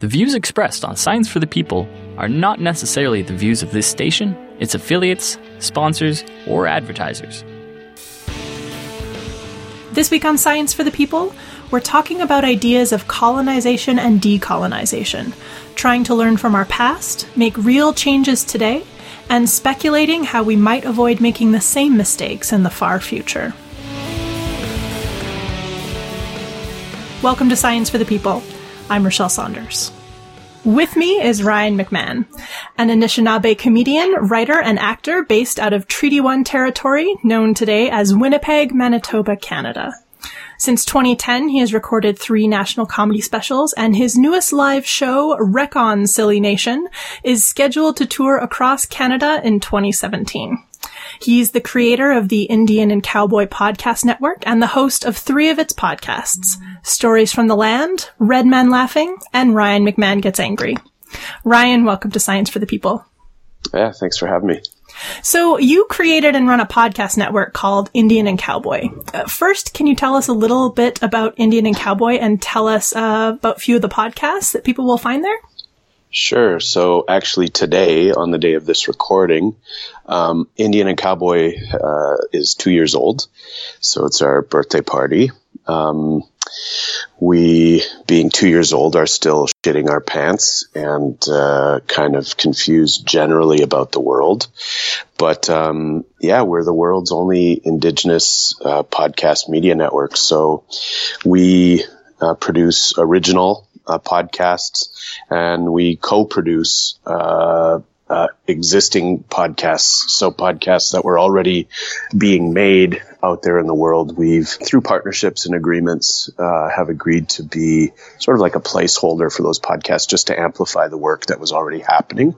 The views expressed on Science for the People are not necessarily the views of this station, its affiliates, sponsors, or advertisers. This week on Science for the People, we're talking about ideas of colonization and decolonization, trying to learn from our past, make real changes today, and speculating how we might avoid making the same mistakes in the far future. Welcome to Science for the People. I'm Rachelle Saunders. With me is Ryan McMahon, an Anishinaabe comedian, writer, and actor based out of Treaty 1 territory, known today as Winnipeg, Manitoba, Canada. Since 2010, he has recorded three national comedy specials, and his newest live show, Wreck On Silly Nation, is scheduled to tour across Canada in 2017. He's the creator of the Indian and Cowboy Podcast Network and the host of three of its podcasts Stories from the Land, Red Man Laughing, and Ryan McMahon Gets Angry. Ryan, welcome to Science for the People. Yeah, thanks for having me. So, you created and run a podcast network called Indian and Cowboy. Uh, first, can you tell us a little bit about Indian and Cowboy and tell us uh, about a few of the podcasts that people will find there? Sure. So actually today, on the day of this recording, um, Indian and Cowboy uh, is two years old. So it's our birthday party. Um, we, being two years old, are still shitting our pants and uh, kind of confused generally about the world. But um, yeah, we're the world's only indigenous uh, podcast media network. So we uh, produce original uh, podcasts, and we co-produce uh, uh, existing podcasts. So podcasts that were already being made out there in the world. We've, through partnerships and agreements, uh, have agreed to be sort of like a placeholder for those podcasts just to amplify the work that was already happening.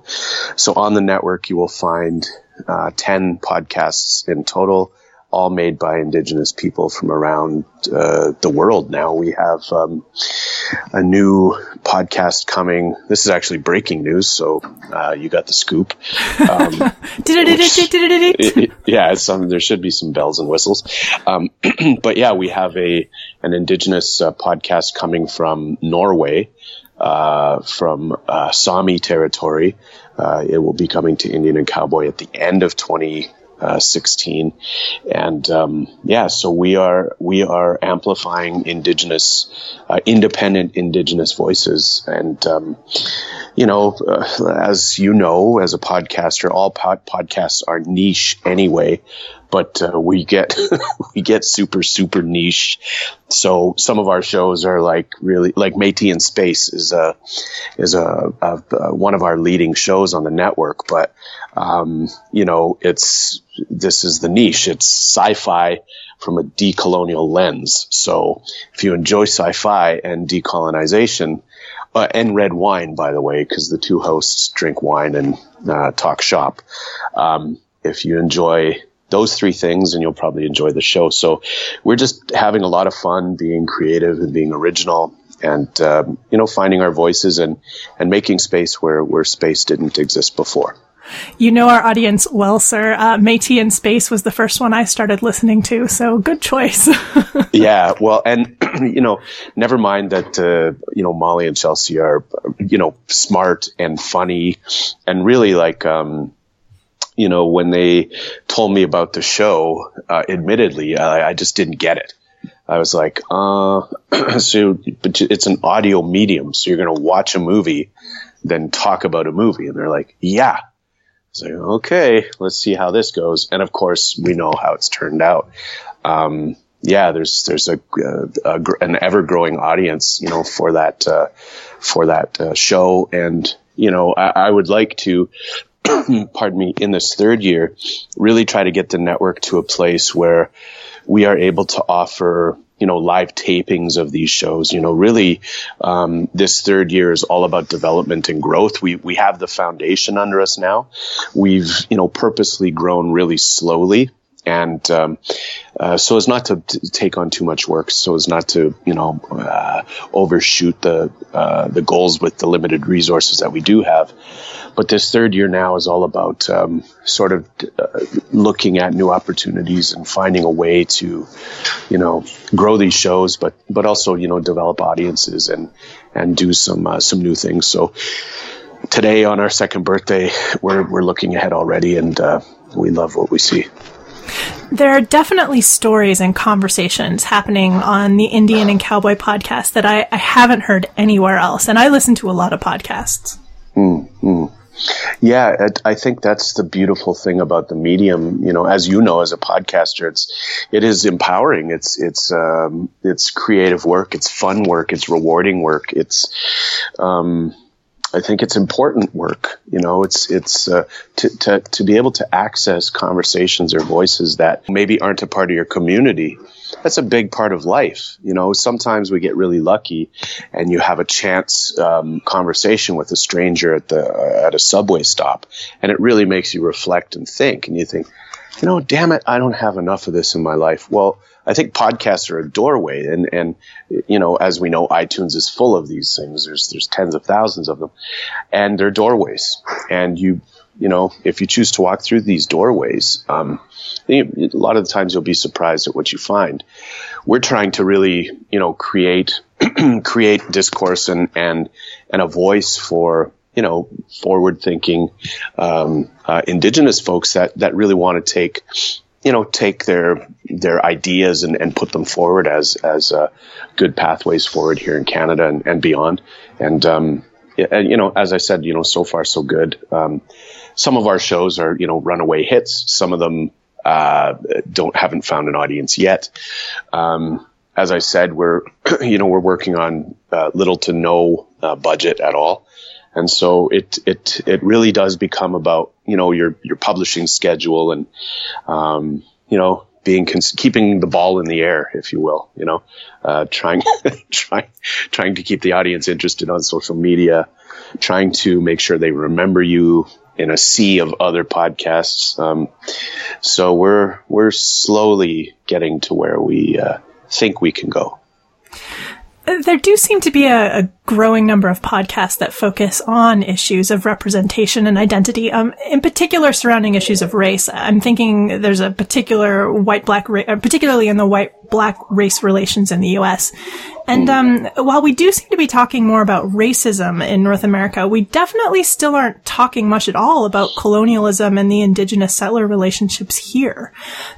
So on the network, you will find uh, 10 podcasts in total all made by indigenous people from around uh, the world now. We have um, a new podcast coming. This is actually breaking news, so uh, you got the scoop. Um, yeah, some, there should be some bells and whistles. Um, but yeah, we have a an indigenous uh, podcast coming from Norway. Uh, from uh, Sami territory. Uh, it will be coming to Indian and Cowboy at the end of 20, uh, 16 and um, yeah so we are we are amplifying indigenous uh, independent indigenous voices and um, you know uh, as you know as a podcaster all pod- podcasts are niche anyway but uh, we get we get super super niche. So some of our shows are like really like Métis in Space is a is a, a, a one of our leading shows on the network. But um, you know, it's this is the niche. It's sci-fi from a decolonial lens. So if you enjoy sci-fi and decolonization. Uh, and red wine, by the way, because the two hosts drink wine and uh, talk shop. Um, if you enjoy those three things and you'll probably enjoy the show. So we're just having a lot of fun being creative and being original and, um, you know, finding our voices and, and making space where, where space didn't exist before. You know our audience well, sir. Uh, Métis in Space was the first one I started listening to, so good choice. yeah, well, and you know, never mind that uh, you know Molly and Chelsea are you know smart and funny, and really like um, you know, when they told me about the show, uh, admittedly, I, I, just didn't get it. I was like, uh, so but it's an audio medium, so you're going to watch a movie, then talk about a movie. And they're like, yeah. I was like, okay, let's see how this goes. And of course, we know how it's turned out. Um, yeah, there's there's a, a, a an ever growing audience, you know, for that uh, for that uh, show, and you know, I, I would like to pardon me, in this third year, really try to get the network to a place where we are able to offer you know live tapings of these shows. You know really um, this third year is all about development and growth. We we have the foundation under us now. We've you know purposely grown really slowly and um, uh, so as not to, to, take on too much work, so as not to you know uh, overshoot the uh, the goals with the limited resources that we do have. But this third year now is all about um, sort of uh, looking at new opportunities and finding a way to, you know, grow these shows, but but also you know develop audiences and and do some uh, some new things. So today on our second birthday, we're we're looking ahead already, and uh, we love what we see. There are definitely stories and conversations happening on the Indian and Cowboy podcast that I, I haven't heard anywhere else, and I listen to a lot of podcasts. Mm-hmm. Yeah, I think that's the beautiful thing about the medium. You know, as you know, as a podcaster, it's it is empowering. It's it's um, it's creative work. It's fun work. It's rewarding work. It's um, I think it's important work. You know, it's it's uh, to, to to be able to access conversations or voices that maybe aren't a part of your community. That's a big part of life. You know, sometimes we get really lucky, and you have a chance um, conversation with a stranger at the uh, at a subway stop, and it really makes you reflect and think. And you think, you know, damn it, I don't have enough of this in my life. Well I think podcasts are a doorway, and and you know, as we know, iTunes is full of these things. There's there's tens of thousands of them, and they're doorways. And you you know, if you choose to walk through these doorways, um, a lot of the times you'll be surprised at what you find. We're trying to really, you know, create create discourse and and and a voice for you know forward thinking um, uh, indigenous folks that that really want to take you know, take their their ideas and, and put them forward as as uh, good pathways forward here in Canada and, and beyond. And um, and you know, as I said, you know, so far so good. Um, some of our shows are you know runaway hits. Some of them uh, don't haven't found an audience yet. Um, as I said, we're you know we're working on uh, little to no uh, budget at all. And so it, it, it really does become about, you know, your, your publishing schedule and, um, you know, being, cons- keeping the ball in the air, if you will, you know, uh, trying, trying, trying to keep the audience interested on social media, trying to make sure they remember you in a sea of other podcasts. Um, so we're, we're slowly getting to where we, uh, think we can go. There do seem to be a, a, growing number of podcasts that focus on issues of representation and identity, um, in particular surrounding issues of race. I'm thinking there's a particular white black, ra- uh, particularly in the white black race relations in the U.S. And um, while we do seem to be talking more about racism in North America, we definitely still aren't talking much at all about colonialism and the indigenous settler relationships here.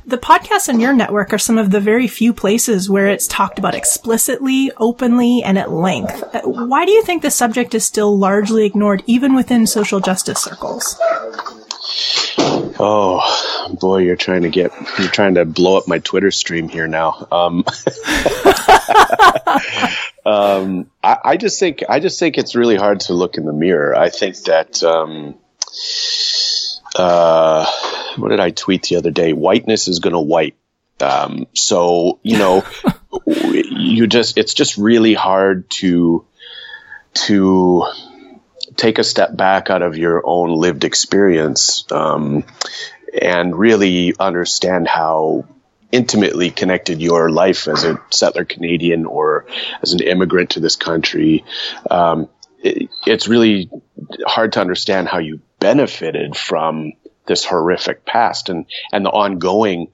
The podcasts on your network are some of the very few places where it's talked about explicitly, openly, and at length. Why do you think the subject is still largely ignored, even within social justice circles? Oh boy, you're trying to get you're trying to blow up my Twitter stream here now. Um, um, I, I, just think I just think it's really hard to look in the mirror. I think that um, uh, what did I tweet the other day? Whiteness is going to white. Um, so you know, you just it's just really hard to to take a step back out of your own lived experience um, and really understand how intimately connected your life as a settler Canadian or as an immigrant to this country. Um, it, it's really hard to understand how you benefited from this horrific past and, and the ongoing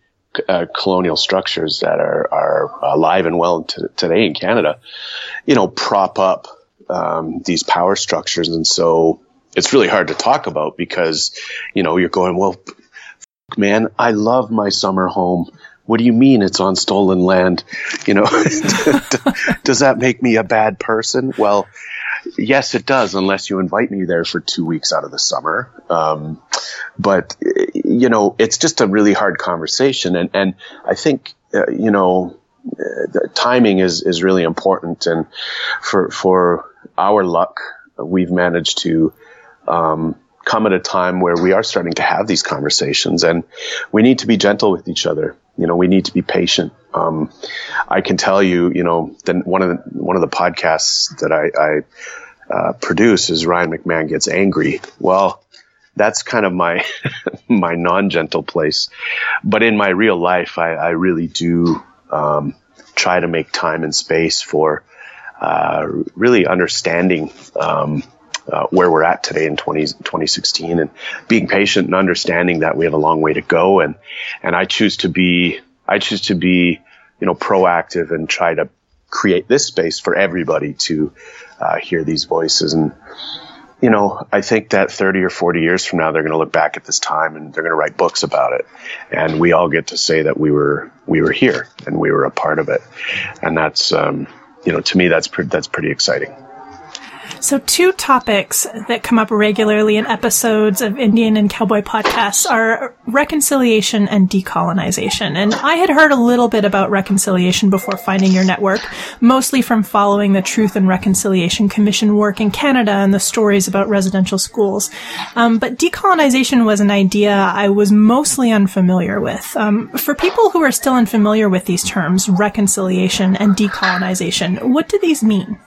uh, colonial structures that are, are alive and well t- today in Canada, you know, prop up um, these power structures. And so it's really hard to talk about because, you know, you're going, well, man, I love my summer home. What do you mean it's on stolen land? You know, does that make me a bad person? Well, yes, it does, unless you invite me there for two weeks out of the summer. Um, but you know, it's just a really hard conversation, and and I think uh, you know, uh, timing is is really important, and for for our luck, we've managed to um, come at a time where we are starting to have these conversations, and we need to be gentle with each other. You know, we need to be patient. Um, I can tell you, you know, then one of the one of the podcasts that I, I uh, produce is Ryan McMahon gets angry. Well, that's kind of my my non-gentle place. But in my real life, I, I really do um, try to make time and space for uh, really understanding um, uh, where we're at today in 20, 2016 and being patient and understanding that we have a long way to go. And, and I choose to be, I choose to be, you know, proactive and try to create this space for everybody to uh, hear these voices. And, you know, I think that 30 or 40 years from now, they're going to look back at this time and they're going to write books about it. And we all get to say that we were, we were here and we were a part of it. And that's, um, you know, to me, that's, pre- that's pretty exciting. So, two topics that come up regularly in episodes of Indian and Cowboy podcasts are reconciliation and decolonization. And I had heard a little bit about reconciliation before finding your network, mostly from following the Truth and Reconciliation Commission work in Canada and the stories about residential schools. Um, but decolonization was an idea I was mostly unfamiliar with. Um, for people who are still unfamiliar with these terms, reconciliation and decolonization, what do these mean?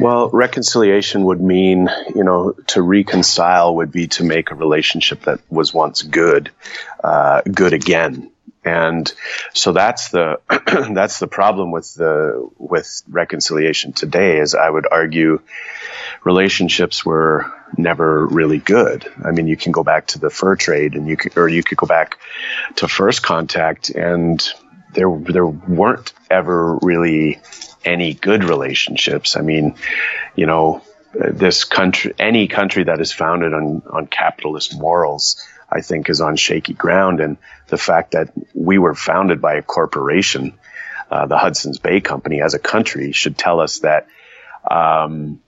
Well, reconciliation would mean, you know, to reconcile would be to make a relationship that was once good, uh, good again. And so that's the, that's the problem with the, with reconciliation today is I would argue relationships were never really good. I mean, you can go back to the fur trade and you could, or you could go back to first contact and there, there weren't ever really any good relationships. I mean, you know, this country, any country that is founded on, on capitalist morals, I think is on shaky ground. And the fact that we were founded by a corporation, uh, the Hudson's Bay Company as a country should tell us that, um,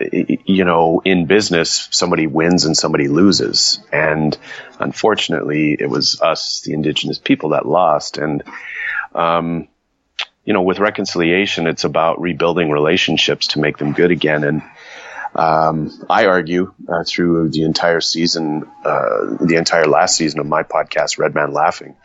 you know, in business, somebody wins and somebody loses. And unfortunately, it was us, the indigenous people that lost. And, um, you know, with reconciliation, it's about rebuilding relationships to make them good again. And um, I argue uh, through the entire season, uh, the entire last season of my podcast, Red Man Laughing,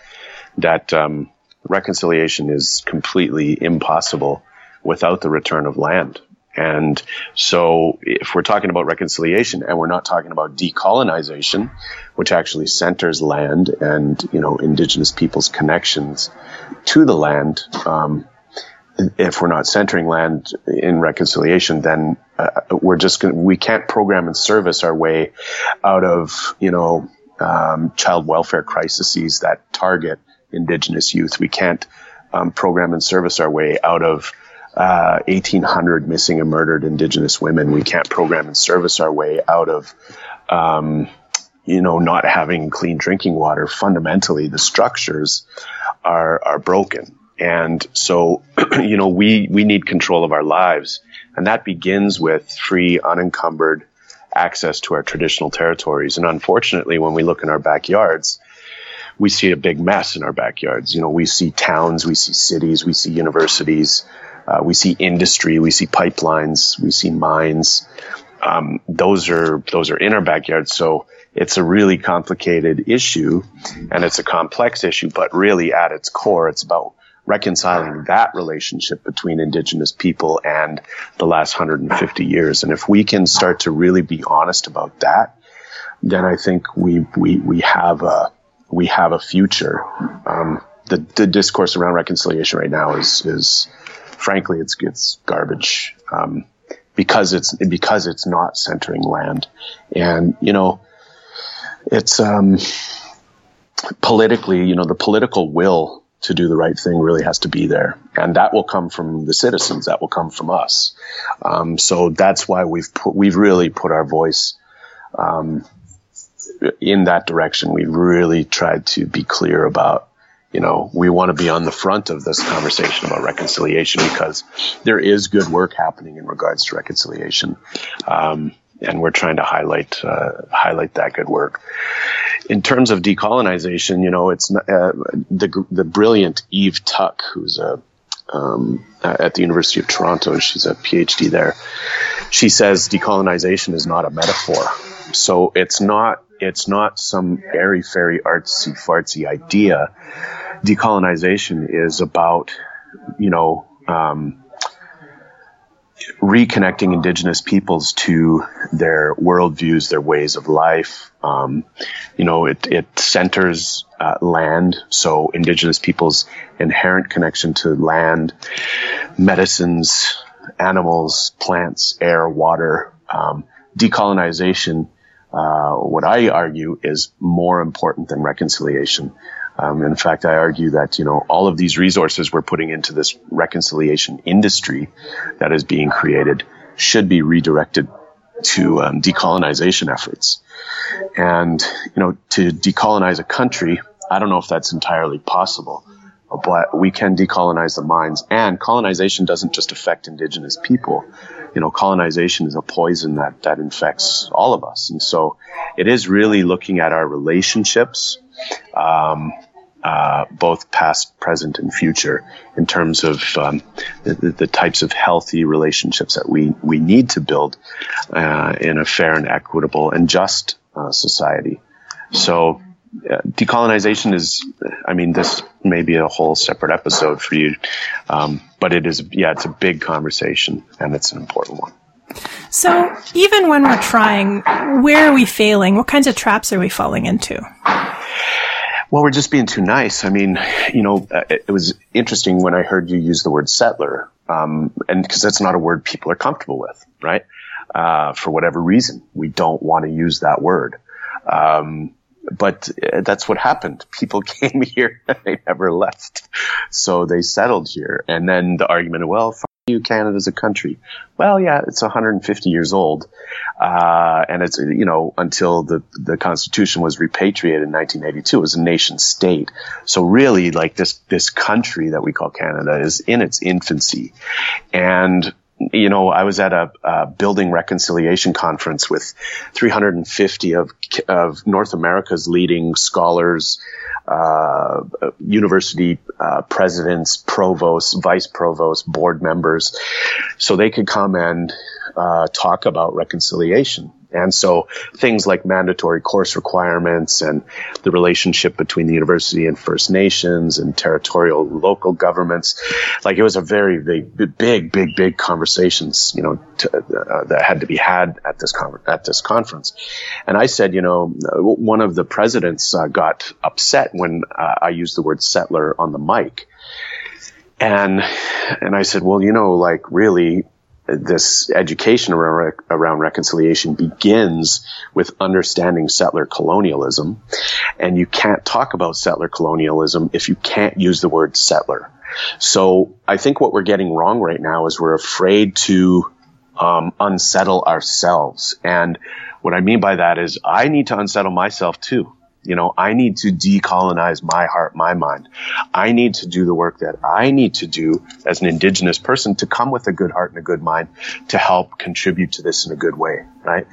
that um, reconciliation is completely impossible without the return of land. And so if we're talking about reconciliation and we're not talking about decolonization, which actually centers land and, you know, indigenous people's connections to the land, um, if we're not centering land in reconciliation, then uh, we're just going we can't program and service our way out of, you know, um, child welfare crises that target indigenous youth. We can't um, program and service our way out of uh, 1,800 missing and murdered indigenous women. We can't program and service our way out of, um, you know, not having clean drinking water. Fundamentally, the structures are are broken and so, you know, we, we need control of our lives. And that begins with free, unencumbered access to our traditional territories. And unfortunately, when we look in our backyards, we see a big mess in our backyards. You know, we see towns, we see cities, we see universities, uh, we see industry, we see pipelines, we see mines. Um, those are those are in our backyards. So it's a really complicated issue, and it's a complex issue. But really, at its core, it's about reconciling that relationship between indigenous people and the last 150 years. And if we can start to really be honest about that, then I think we, we, we have a, we have a future. Um, the, the discourse around reconciliation right now is, is frankly, it's, it's garbage. Um, because it's, because it's not centering land. And, you know, it's, um, politically, you know, the political will to do the right thing really has to be there. And that will come from the citizens. That will come from us. Um, so that's why we've put, we've really put our voice, um, in that direction. We've really tried to be clear about, you know, we want to be on the front of this conversation about reconciliation because there is good work happening in regards to reconciliation. Um, and we're trying to highlight uh, highlight that good work. In terms of decolonization, you know, it's uh, the the brilliant Eve Tuck, who's a um, at the University of Toronto. and She's a PhD there. She says decolonization is not a metaphor. So it's not it's not some airy fairy artsy fartsy idea. Decolonization is about you know um, reconnecting indigenous peoples to their worldviews, their ways of life. Um, you know, it, it centers uh, land, so indigenous peoples' inherent connection to land, medicines, animals, plants, air, water, um, decolonization. Uh, what I argue is more important than reconciliation. Um, in fact, I argue that you know all of these resources we're putting into this reconciliation industry that is being created should be redirected to um, decolonization efforts. And you know, to decolonize a country, I don't know if that's entirely possible, but we can decolonize the minds. And colonization doesn't just affect indigenous people. You know, colonization is a poison that that infects all of us. And so, it is really looking at our relationships um, uh, both past, present, and future in terms of um, the, the, types of healthy relationships that we, we need to build uh, in a fair and equitable and just uh, society. So, uh, decolonization is, I mean, this may be a whole separate episode for you, um, but it is, yeah, it's a big conversation and it's an important one. So, even when we're trying, where are we failing? What kinds of traps are we falling into? Well, we're just being too nice. I mean, you know, uh, it, was interesting when I heard you use the word settler, um, and because that's not a word people are comfortable with, right? Uh, for whatever reason, we don't want to use that word. Um, but uh, that's what happened. People came here, they never left, so they settled here. And then the argument, well, you, as a country. Well, yeah, it's 150 years old, uh, and it's you know until the the Constitution was repatriated in 1982, it was a nation state. So really, like this this country that we call Canada is in its infancy, and you know, I was at a, a, building reconciliation conference with 350 of, of North America's leading scholars, uh, university uh, presidents, provosts, vice provosts, board members, so they could come and uh, talk about reconciliation. And so things like mandatory course requirements and the relationship between the university and First Nations and territorial local governments, like it was a very big, big, big, big conversations, you know, to, uh, that had to be had at this con- at this conference. And I said, you know, one of the presidents uh, got upset when uh, I used the word settler on the mic. And, and I said, well, you know, like really, this education around, around reconciliation begins with understanding settler colonialism. And you can't talk about settler colonialism if you can't use the word settler. So I think what we're getting wrong right now is we're afraid to um, unsettle ourselves. And what I mean by that is I need to unsettle myself too. You know, I need to decolonize my heart, my mind. I need to do the work that I need to do as an indigenous person to come with a good heart and a good mind to help contribute to this in a good way, right?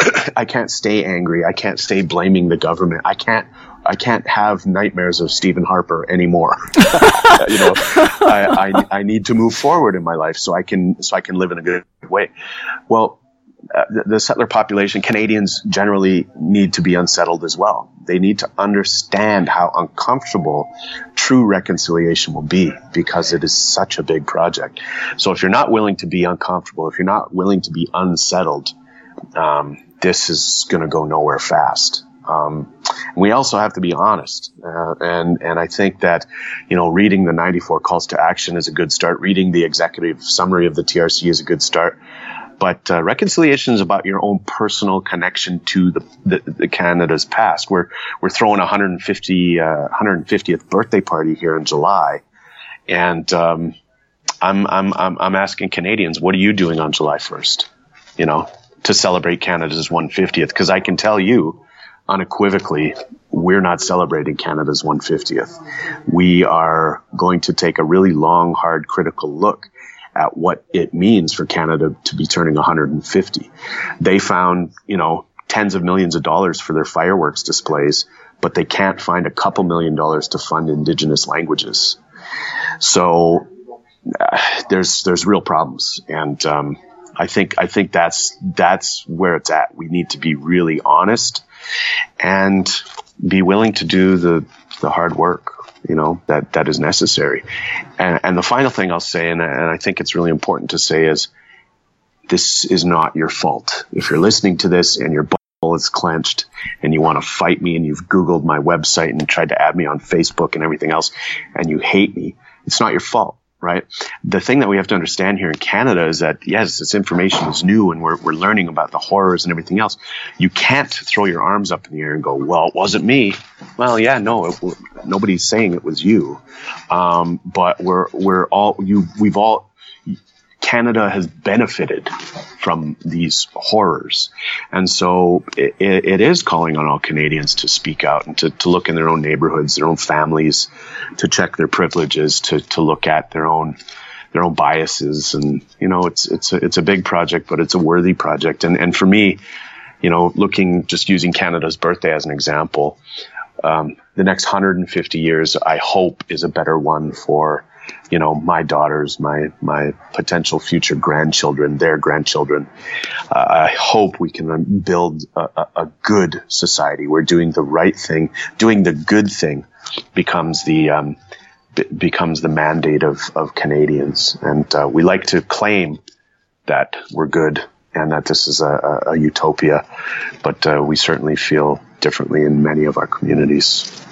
I can't stay angry. I can't stay blaming the government. I can't I can't have nightmares of Stephen Harper anymore. you know, I, I, I, need to move forward in my life so I can, so I can live in a good way. Well, uh, the, the settler population, Canadians generally need to be unsettled as well. They need to understand how uncomfortable true reconciliation will be because it is such a big project. So if you're not willing to be uncomfortable, if you're not willing to be unsettled, um, this is going to go nowhere fast. Um, we also have to be honest, uh, and and I think that you know reading the 94 calls to action is a good start. Reading the executive summary of the TRC is a good start. But uh, reconciliation is about your own personal connection to the, the, the Canada's past. We're we're throwing a 150 uh, 150th birthday party here in July, and um, I'm, I'm I'm I'm asking Canadians, what are you doing on July 1st? You know, to celebrate Canada's 150th, because I can tell you unequivocally, we're not celebrating Canada's 150th. We are going to take a really long, hard, critical look at what it means for Canada to be turning 150. They found, you know, tens of millions of dollars for their fireworks displays, but they can't find a couple million dollars to fund indigenous languages. So uh, there's there's real problems, and um, I think I think that's that's where it's at. We need to be really honest and be willing to do the the hard work you know that that is necessary and, and the final thing i'll say and, and i think it's really important to say is this is not your fault. If you're listening to this and your ball is clenched and you want to fight me and you've Googled my website and tried to add me on Facebook and everything else and you hate me, it's not your fault right? The thing that we have to understand here in Canada is that yes, this information is new and we're, we're learning about the horrors and everything else. You can't throw your arms up in the air and go, well, it wasn't me. Well, yeah, no, it, nobody's saying it was you. Um, but we're, we're all, you, we've all, Canada has benefited from these horrors. And so it, it is calling on all Canadians to speak out and to, to look in their own neighborhoods, their own families, to check their privileges, to, to look at their own their own biases. And, you know, it's, it's a, it's a big project, but it's a worthy project. And, and for me, you know, looking, just using Canada's birthday as an example, um, the next 150 years, I hope is a better one for you know, my daughters, my, my potential future grandchildren, their grandchildren. Uh, I hope we can build a, a, good society where doing the right thing, doing the good thing becomes the, um, b- becomes the mandate of, of Canadians. And, uh, we like to claim that we're good and that this is a, a utopia, but, uh, we certainly feel differently in many of our communities.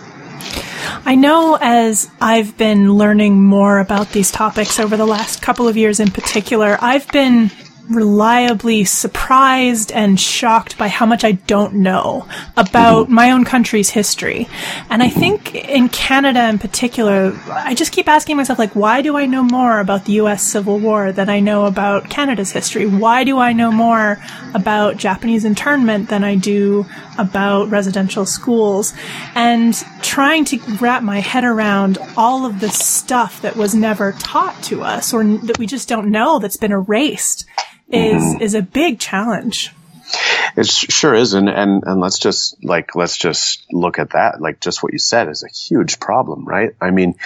I know as I've been learning more about these topics over the last couple of years in particular, I've been reliably surprised and shocked by how much I don't know about my own country's history. And I think in Canada in particular, I just keep asking myself, like, why do I know more about the US Civil War than I know about Canada's history? Why do I know more about Japanese internment than I do about residential schools? And trying to wrap my head around all of the stuff that was never taught to us or that we just don't know that's been erased is mm-hmm. is a big challenge. It sure is, and, and and let's just like let's just look at that. Like just what you said is a huge problem, right? I mean,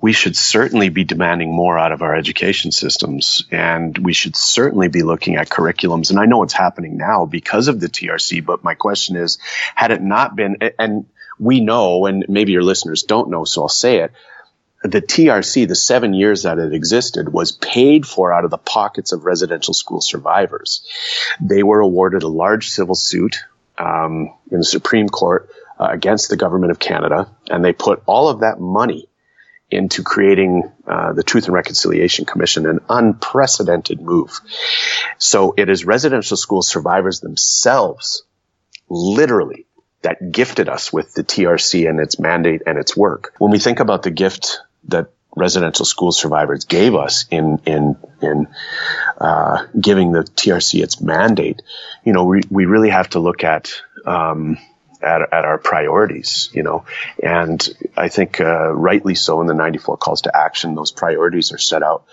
we should certainly be demanding more out of our education systems, and we should certainly be looking at curriculums. And I know it's happening now because of the TRC, but my question is, had it not been, and we know, and maybe your listeners don't know, so I'll say it the TRC, the seven years that it existed, was paid for out of the pockets of residential school survivors. They were awarded a large civil suit um, in the Supreme Court uh, against the government of Canada, and they put all of that money into creating uh, the Truth and Reconciliation Commission, an unprecedented move. So it is residential school survivors themselves, literally, that gifted us with the TRC and its mandate and its work. When we think about the gift that residential school survivors gave us in in in uh, giving the TRC its mandate, you know, we we really have to look at. Um, at, at our priorities, you know, and I think uh, rightly so in the 94 calls to action, those priorities are set out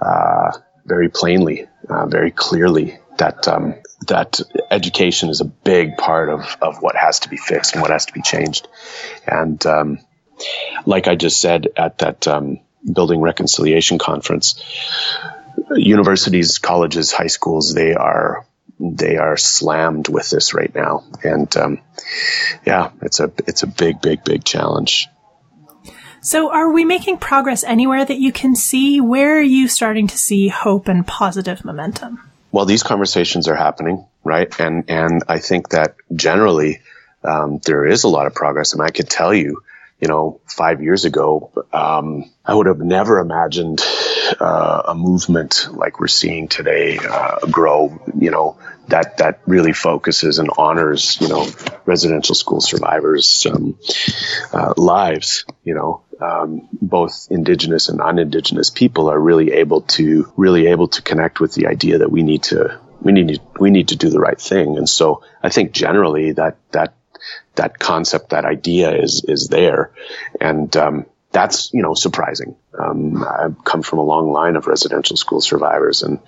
uh, very plainly, uh, very clearly that um, that education is a big part of, of what has to be fixed and what has to be changed. And um, like I just said at that um, building reconciliation conference, universities, colleges, high schools, they are they are slammed with this right now, and um, yeah, it's a it's a big, big, big challenge. So, are we making progress anywhere that you can see? Where are you starting to see hope and positive momentum? Well, these conversations are happening, right? And and I think that generally um, there is a lot of progress, and I could tell you you know, five years ago, um, I would have never imagined uh, a movement like we're seeing today uh, grow. You know, that that really focuses and honors you know residential school survivors' um, uh, lives. You know, um, both indigenous and non-indigenous people are really able to really able to connect with the idea that we need to we need to, we need to do the right thing. And so I think generally that that that concept, that idea is is there, and um, that's you know surprising. Um, I've come from a long line of residential school survivors, and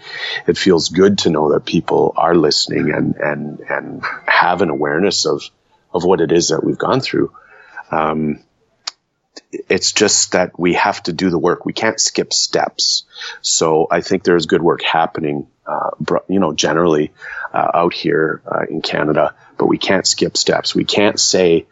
it feels good to know that people are listening and and and have an awareness of of what it is that we've gone through. Um, it's just that we have to do the work. We can't skip steps. So I think there's good work happening, uh, you know, generally uh, out here uh, in Canada but we can't skip steps. We can't say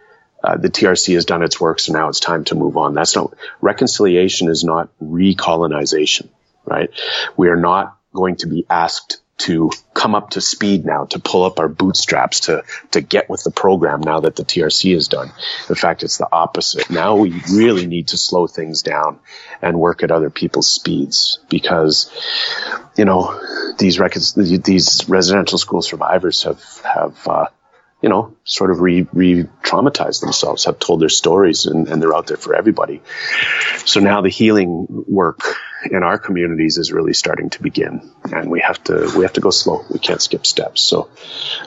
uh, the TRC has done its work, so now it's time to move on. That's not reconciliation is not recolonization, right? We are not going to be asked to come up to speed now, to pull up our bootstraps, to, to get with the program now that the TRC is done. In fact, it's the opposite. Now we really need to slow things down and work at other people's speeds because, you know, these records, these residential school survivors have, have, uh, you know, sort of re, re traumatized themselves, have told their stories and, and they're out there for everybody. So now the healing work in our communities is really starting to begin and we have to, we have to go slow. We can't skip steps. So,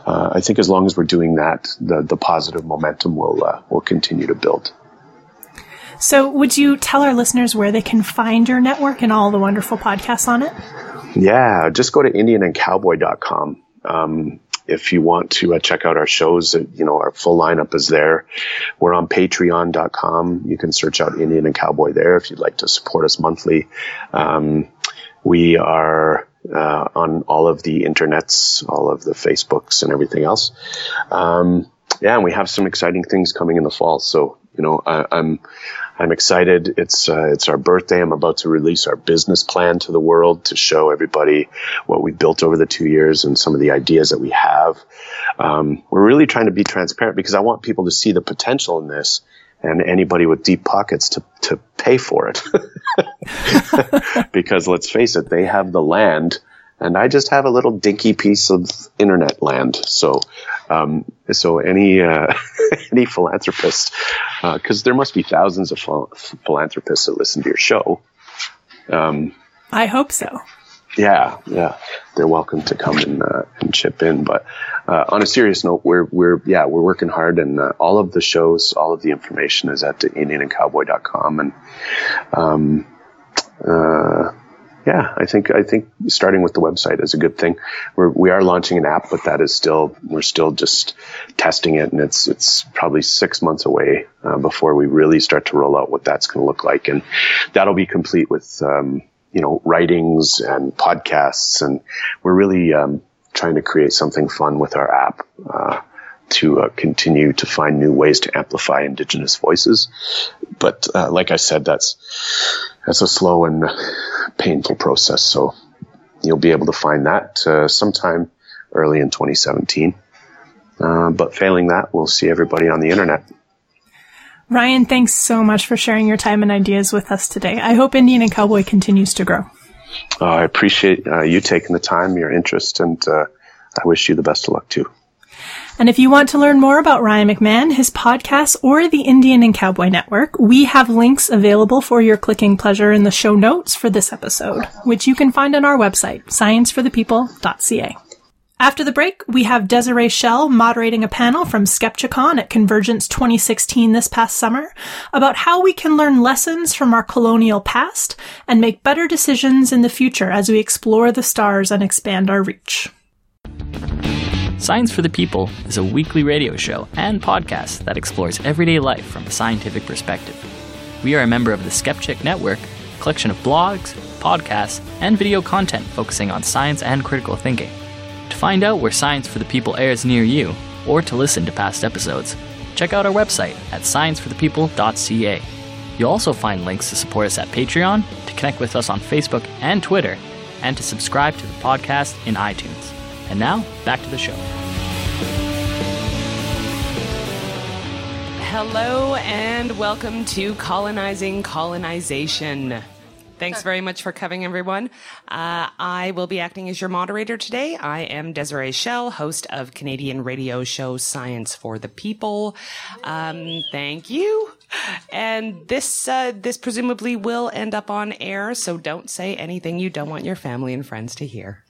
uh, I think as long as we're doing that, the, the positive momentum will, uh, will continue to build. So, would you tell our listeners where they can find your network and all the wonderful podcasts on it? Yeah, just go to indianandcowboy.com. Um, if you want to uh, check out our shows, uh, you know, our full lineup is there. We're on patreon.com. You can search out Indian and Cowboy there if you'd like to support us monthly. Um, we are uh, on all of the internets, all of the Facebooks and everything else. Um, yeah, and we have some exciting things coming in the fall. So, you know, I, I'm, I'm excited. It's uh, it's our birthday. I'm about to release our business plan to the world to show everybody what we built over the two years and some of the ideas that we have. Um, we're really trying to be transparent because I want people to see the potential in this and anybody with deep pockets to, to pay for it. because let's face it, they have the land and I just have a little dinky piece of internet land. So, um, so any uh, any philanthropist, because uh, there must be thousands of phil- philanthropists that listen to your show. Um, I hope so. Yeah, yeah, they're welcome to come and, uh, and chip in. But uh, on a serious note, we're we're yeah we're working hard, and uh, all of the shows, all of the information is at IndianandCowboy.com, and um, uh, yeah, I think I think starting with the website is a good thing. We're we are launching an app, but that is still we're still just testing it, and it's it's probably six months away uh, before we really start to roll out what that's going to look like, and that'll be complete with um, you know writings and podcasts, and we're really um, trying to create something fun with our app. Uh, to uh, continue to find new ways to amplify indigenous voices. But uh, like I said, that's that's a slow and painful process. So you'll be able to find that uh, sometime early in 2017. Uh, but failing that, we'll see everybody on the internet. Ryan, thanks so much for sharing your time and ideas with us today. I hope Indian and Cowboy continues to grow. Uh, I appreciate uh, you taking the time, your interest, and uh, I wish you the best of luck too. And if you want to learn more about Ryan McMahon, his podcast, or the Indian and Cowboy Network, we have links available for your clicking pleasure in the show notes for this episode, which you can find on our website, scienceforthepeople.ca. After the break, we have Desiree Schell moderating a panel from SkepTrack at Convergence 2016 this past summer about how we can learn lessons from our colonial past and make better decisions in the future as we explore the stars and expand our reach. Science for the People is a weekly radio show and podcast that explores everyday life from a scientific perspective. We are a member of the Skeptic Network, a collection of blogs, podcasts, and video content focusing on science and critical thinking. To find out where Science for the People airs near you, or to listen to past episodes, check out our website at scienceforthepeople.ca. You'll also find links to support us at Patreon, to connect with us on Facebook and Twitter, and to subscribe to the podcast in iTunes. And now, back to the show. Hello, and welcome to Colonizing Colonization. Thanks very much for coming, everyone. Uh, I will be acting as your moderator today. I am Desiree Schell, host of Canadian radio show Science for the People. Um, thank you. And this uh, this presumably will end up on air, so don't say anything you don't want your family and friends to hear.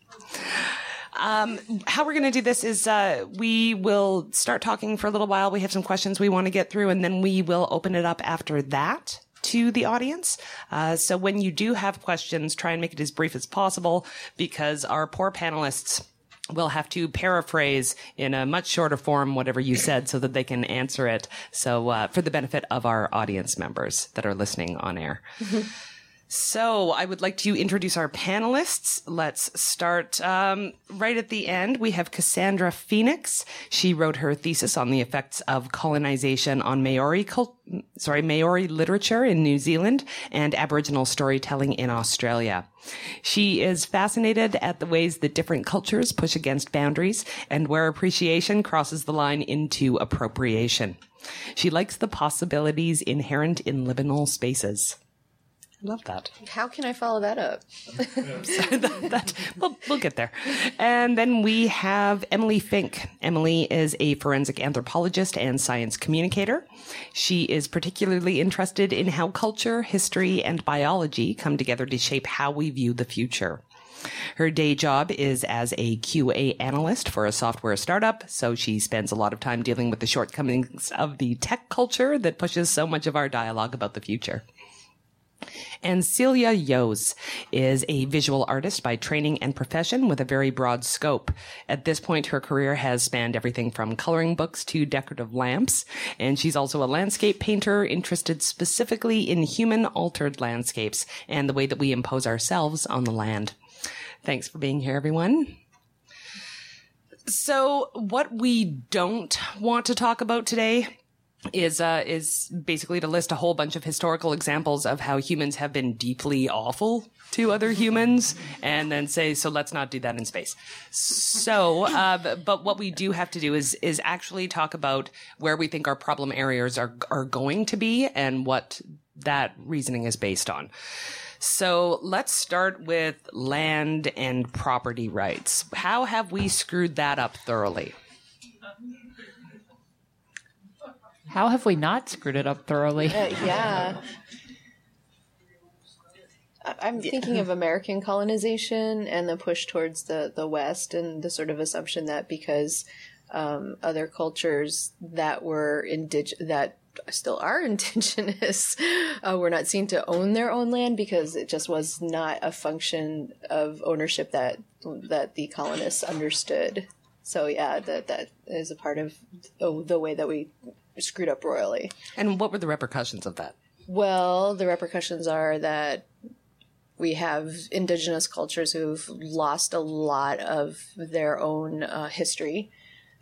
Um, how we're going to do this is uh, we will start talking for a little while. We have some questions we want to get through, and then we will open it up after that to the audience. Uh, so when you do have questions, try and make it as brief as possible because our poor panelists will have to paraphrase in a much shorter form whatever you said so that they can answer it. So uh, for the benefit of our audience members that are listening on air. So I would like to introduce our panelists. Let's start um, right at the end. We have Cassandra Phoenix. She wrote her thesis on the effects of colonization on Maori cult- sorry Maori literature in New Zealand and Aboriginal storytelling in Australia. She is fascinated at the ways that different cultures push against boundaries and where appreciation crosses the line into appropriation. She likes the possibilities inherent in liminal spaces. Love that. How can I follow that up? that, that, we'll, we'll get there. And then we have Emily Finke. Emily is a forensic anthropologist and science communicator. She is particularly interested in how culture, history, and biology come together to shape how we view the future. Her day job is as a QA analyst for a software startup, so she spends a lot of time dealing with the shortcomings of the tech culture that pushes so much of our dialogue about the future. And Celia Yos is a visual artist by training and profession with a very broad scope. At this point, her career has spanned everything from coloring books to decorative lamps. And she's also a landscape painter interested specifically in human altered landscapes and the way that we impose ourselves on the land. Thanks for being here, everyone. So what we don't want to talk about today is uh, is basically to list a whole bunch of historical examples of how humans have been deeply awful to other humans, and then say, so let's not do that in space. So, uh, but what we do have to do is is actually talk about where we think our problem areas are are going to be and what that reasoning is based on. So let's start with land and property rights. How have we screwed that up thoroughly? How have we not screwed it up thoroughly? Uh, yeah. I'm thinking of American colonization and the push towards the, the West and the sort of assumption that because um, other cultures that were indig- that still are indigenous uh, were not seen to own their own land because it just was not a function of ownership that that the colonists understood. So yeah, that that is a part of the, the way that we screwed up royally. And what were the repercussions of that? Well, the repercussions are that we have indigenous cultures who've lost a lot of their own uh, history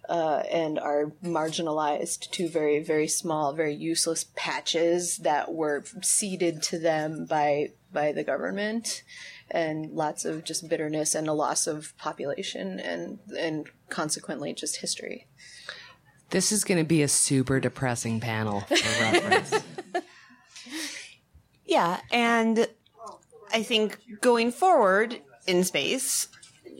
uh, and are marginalized to very, very small, very useless patches that were ceded to them by by the government, and lots of just bitterness and a loss of population and and consequently just history. This is going to be a super depressing panel for reference. yeah, and I think going forward in space,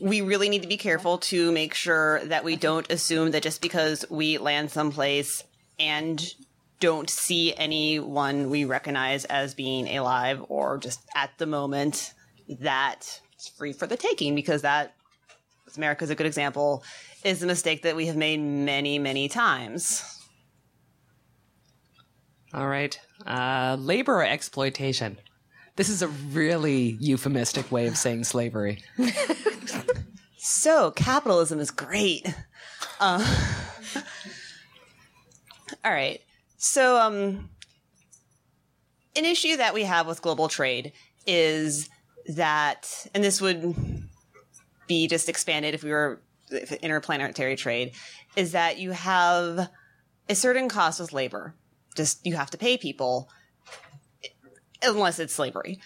we really need to be careful to make sure that we don't assume that just because we land someplace and don't see anyone we recognize as being alive or just at the moment that it's free for the taking because that America is a good example is a mistake that we have made many, many times. All right. Uh, labor exploitation. This is a really euphemistic way of saying slavery. so, capitalism is great. Uh, all right. So, um, an issue that we have with global trade is that, and this would be just expanded if we were interplanetary trade is that you have a certain cost with labor. Just you have to pay people unless it's slavery.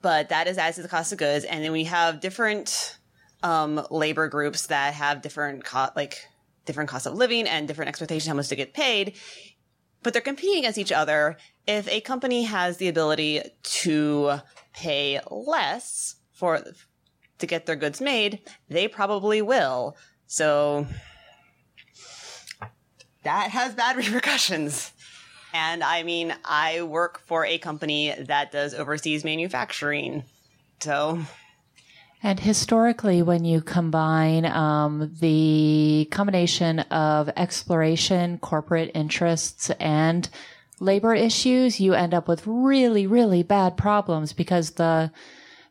But that is as to the cost of goods. And then we have different um, labor groups that have different co- like different costs of living and different expectations how much to get paid. But they're competing against each other. If a company has the ability to pay less for to get their goods made, they probably will. So that has bad repercussions. And I mean, I work for a company that does overseas manufacturing. So. And historically, when you combine um, the combination of exploration, corporate interests, and labor issues, you end up with really, really bad problems because the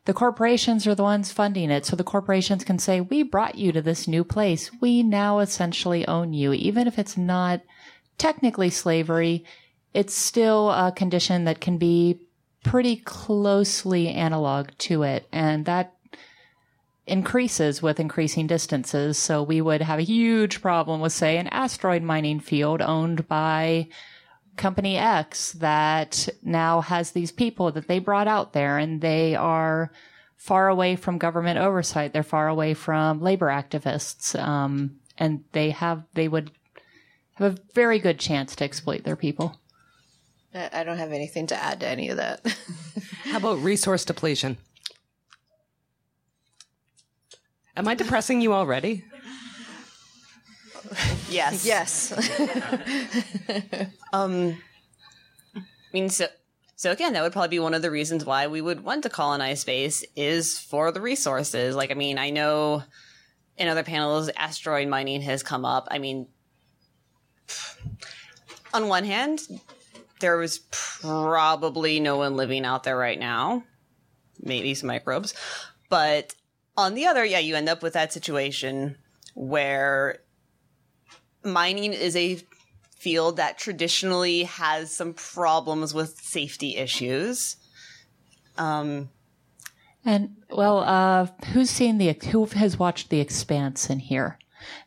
the corporations are the ones funding it. So the corporations can say, we brought you to this new place. We now essentially own you. Even if it's not technically slavery, it's still a condition that can be pretty closely analog to it. And that increases with increasing distances. So we would have a huge problem with, say, an asteroid mining field owned by company X that now has these people that they brought out there and they are far away from government oversight. They're far away from labor activists. Um, and they have, they would have a very good chance to exploit their people. I I don't have anything to add to any of that. How about resource depletion? Am I depressing you already? Yes. yes. Um, I mean, so so again, that would probably be one of the reasons why we would want to colonize space is for the resources. Like, I mean, I know in other panels, asteroid mining has come up. I mean, on one hand, there was probably no one living out there right now, maybe some microbes, but on the other, yeah, you end up with that situation where mining is a field that traditionally has some problems with safety issues. And well, uh, who's seen the who has watched The Expanse in here?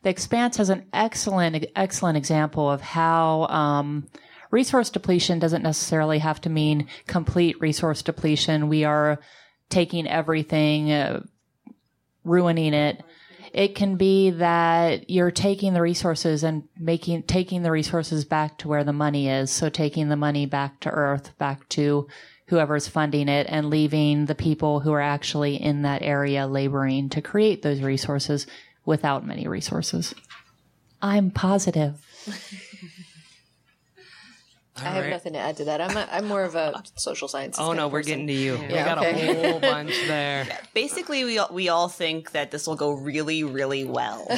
The Expanse has an excellent, excellent example of how um, resource depletion doesn't necessarily have to mean complete resource depletion. We are taking everything, uh, ruining it. It can be that you're taking the resources and making, taking the resources back to where the money is. So taking the money back to earth, back to whoever's funding it and leaving the people who are actually in that area laboring to create those resources without many resources. I'm positive. I have right. nothing to add to that. I'm a, I'm more of a social science. Oh no, we're getting to you. we Yeah, got okay. a whole bunch there. Basically, we all, we all think that this will go really, really well.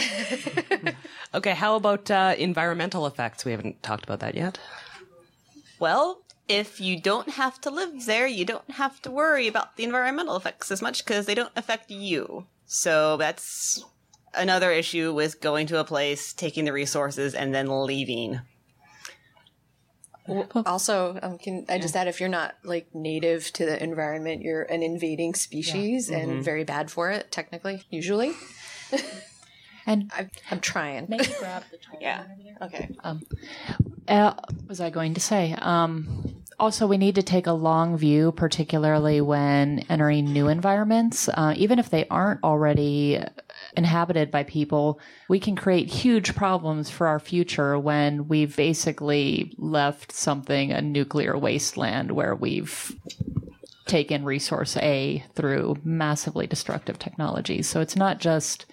Okay, how about uh, environmental effects? We haven't talked about that yet. well, if you don't have to live there, you don't have to worry about the environmental effects as much because they don't affect you. So that's another issue with going to a place, taking the resources, and then leaving. Also, um, can I just add if you're not like native to the environment, you're an invading species and very bad for it. Technically, usually. And I, I'm trying. Maybe grab the Yeah. Okay. Uh, what was I going to say? Um, also, we need to take a long view, particularly when entering new environments. Uh, even if they aren't already inhabited by people, we can create huge problems for our future when we've basically left something a nuclear wasteland where we've taken resource A through massively destructive technologies. So it's not just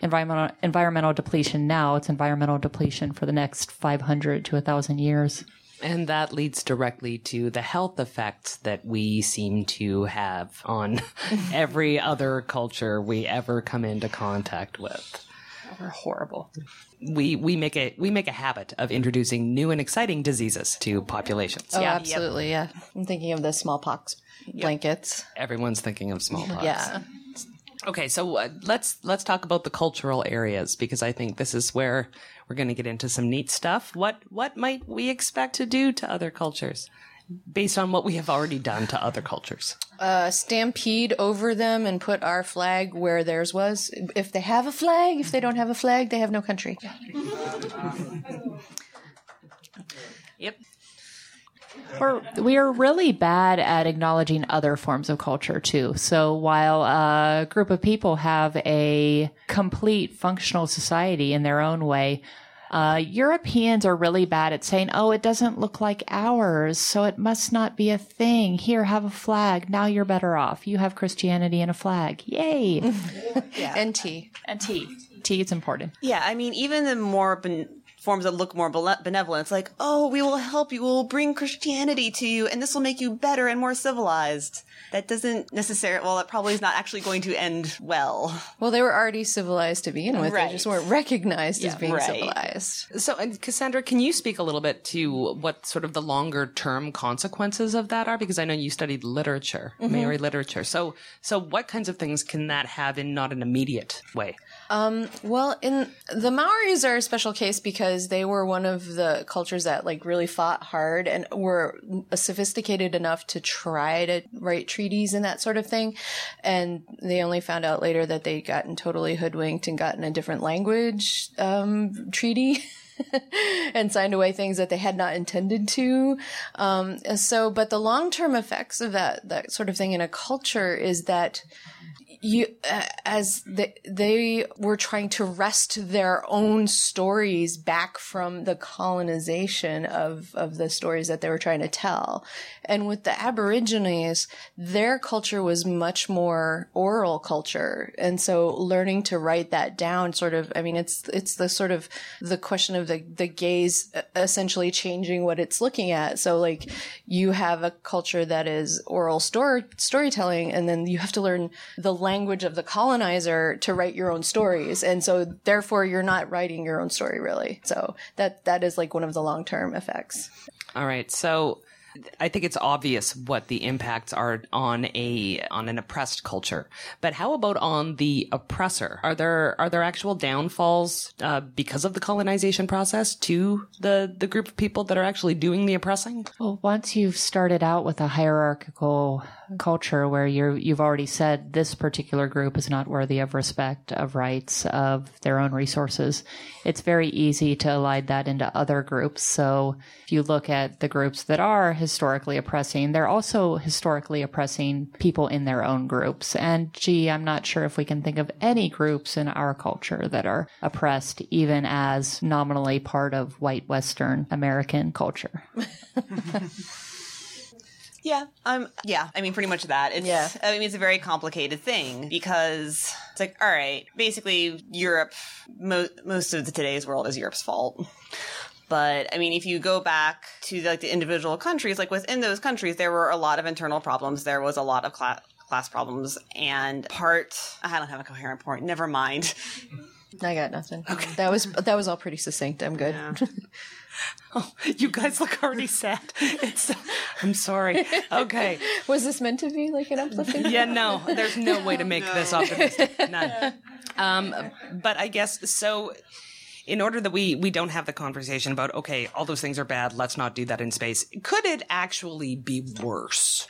environmental environmental depletion now; it's environmental depletion for the next 500 to 1,000 years. And that leads directly to the health effects that we seem to have on every other culture we ever come into contact with. They're horrible. We we make a we make a habit of introducing new and exciting diseases to populations. Oh, Yeah. absolutely. Yeah. I'm thinking of the smallpox blankets. Everyone's thinking of smallpox. Yeah. Okay, so uh, let's let's talk about the cultural areas because I think this is where we're going to get into some neat stuff. What what might we expect to do to other cultures based on what we have already done to other cultures? Uh, stampede over them and put our flag where theirs was. If they have a flag, if they don't have a flag, they have no country. Yep. We're, we are really bad at acknowledging other forms of culture too. So while a group of people have a complete functional society in their own way, uh, Europeans are really bad at saying, "Oh, it doesn't look like ours, so it must not be a thing." Here, have a flag. Now you're better off. You have Christianity and a flag. Yay! yeah. And tea. and tea. Tea is important. Yeah, I mean, even the more ben- forms that look more benevolent, it's like, oh, we will help you, we will bring Christianity to you, and this will make you better and more civilized. That doesn't necessarily, well, that probably is not actually going to end well. Well, they were already civilized to begin with. Right. They just weren't recognized as being right. civilized. So, and Cassandra, can you speak a little bit to what sort of the longer term consequences of that are? Because I know you studied literature, mm-hmm. Maori literature. So, so what kinds of things can that have in not an immediate way? Well, in the Maoris are a special case because they were one of the cultures that like really fought hard and were sophisticated enough to try to write treaties and that sort of thing. And they only found out later that they'd gotten totally hoodwinked and gotten a different language, um, treaty. and signed away things that they had not intended to. Um, so, but the long term effects of that, that sort of thing in a culture is that you uh, as they, they were trying to wrest their own stories back from the colonization of of the stories that they were trying to tell. And with the aborigines their culture was much more oral culture. And so learning to write that down sort of i mean it's it's the sort of the question of the the gaze essentially changing what it's looking at. So like you have a culture that is oral story storytelling and then you have to learn the language of the colonizer to write your own stories. And so therefore you're not writing your own story really. So that, that is like one of the long-term effects. All right. So I think it's obvious what the impacts are on a on an oppressed culture. But how about on the oppressor? Are there are there actual downfalls uh, because of the colonization process to the the group of people that are actually doing the oppressing? Well, once you've started out with a hierarchical culture where you're you've already said this particular group is not worthy of respect, of rights, of their own resources, it's very easy to elide that into other groups. So if you look at the groups that are historically oppressing, they're also historically oppressing people in their own groups. And gee, I'm not sure if we can think of any groups in our culture that are oppressed even as nominally part of white Western American culture. Yeah. Um, yeah. I mean, pretty much that. It's, Yeah. I mean, it's a very complicated thing because it's like, all right, basically Europe, mo- most of the today's world is Europe's fault. But I mean, if you go back to like the individual countries, like within those countries, there were a lot of internal problems. There was a lot of class class problems and part. I don't have a coherent point. Never mind. I got nothing. Okay. That was, that was all pretty succinct. I'm good. Oh, you guys look already sad. It's I'm sorry. Okay. was this meant to be like an uplifting? Yeah, no, there's no way to make this optimistic. None. Um, but I guess so. In order that we we don't have the conversation about okay, all those things are bad. Let's not do that in space. Could it actually be worse?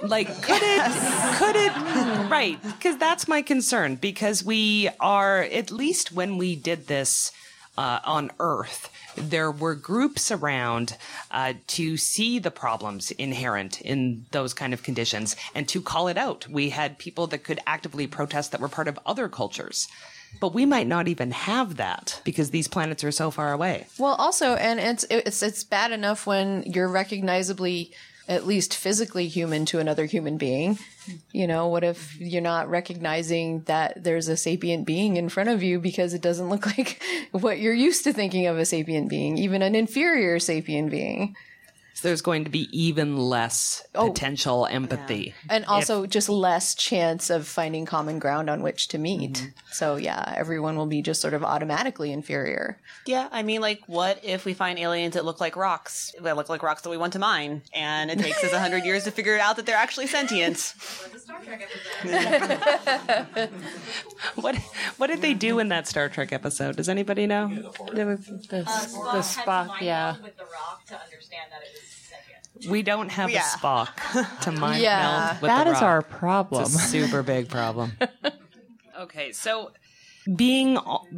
Like, could it? could it? Right? Because that's my concern. Because we are at least when we did this uh, on Earth there were groups around uh, to see the problems inherent in those kind of conditions and to call it out. We had people that could actively protest that were part of other cultures. But we might not even have that because these planets are so far away. Well, also, and it's it's it's bad enough when you're recognizably, at least physically, human to another human being. You know, what if you're not recognizing that there's a sapient being in front of you because it doesn't look like what you're used to thinking of a sapient being, even an inferior sapient being. So there's going to be even less oh, potential empathy. And also just less chance of finding common ground on which to meet. Mm-hmm. So yeah, everyone will be just sort of automatically inferior. Yeah, I mean, like, what if we find aliens that look like rocks? That look like rocks that we want to mine, and it takes us a hundred years to figure out that they're actually sentient. What what did they do in that Star Trek episode? Does anybody know? There was the, the uh, Spock, yeah. with the rock to understand that it was sentient. We don't have Yeah. a Spock to mind Yeah. meld with That the is rock. our problem. It's a super big problem. okay, so being all,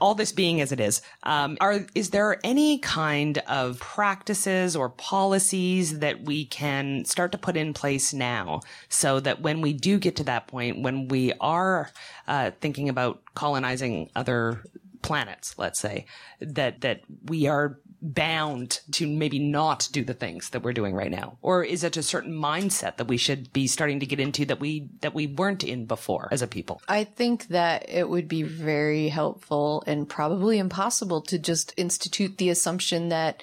all this being as it is, um, are is there any kind of practices or policies that we can start to put in place now, so that when we do get to that point, when we are uh, thinking about colonizing other planets, let's say, that that we are bound to maybe not do the things that we're doing right now? Or is it a certain mindset that we should be starting to get into that we that we weren't in before as a people? I think that it would be very helpful and probably impossible to just institute the assumption that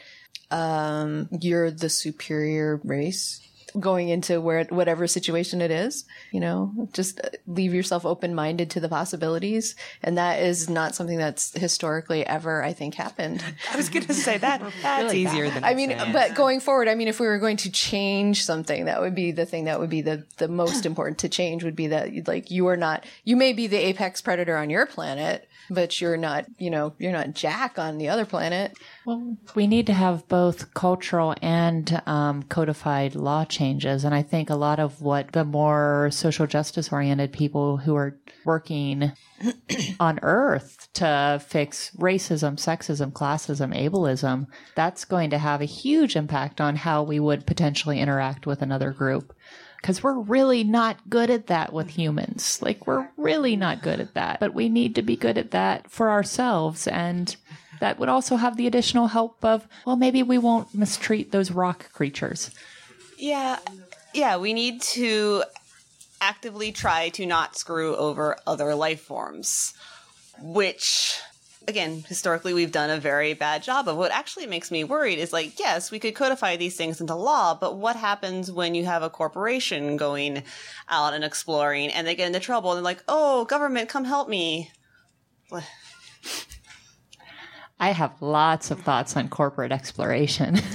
um, you're the superior race going into where whatever situation it is. You know, just uh, leave yourself open minded to the possibilities, and that is not something that's historically ever, I think, happened. i was gonna say that that's easier than I mean, but going forward, I mean, if we were going to change something, that would be the thing that would be the, the most important to change would be that like you are not, you may be the apex predator on your planet, but you're not, you know, you're not Jack on the other planet. Well, we need to have both cultural and um, codified law changes. And I think a lot of what the more social justice oriented people who are working on earth to fix racism, sexism, classism, ableism, that's going to have a huge impact on how we would potentially interact with another group. Because we're really not good at that with mm-hmm. humans. Like, we're really not good at that. But we need to be good at that for ourselves. And that would also have the additional help of, well, maybe we won't mistreat those rock creatures. Yeah. Yeah, we need to actively try to not screw over other life forms, which again, historically we've done a very bad job of. What actually makes me worried is like, yes, we could codify these things into law, but what happens when you have a corporation going out and exploring and they get into trouble and they're like, oh, government, come help me. I have lots of thoughts on corporate exploration.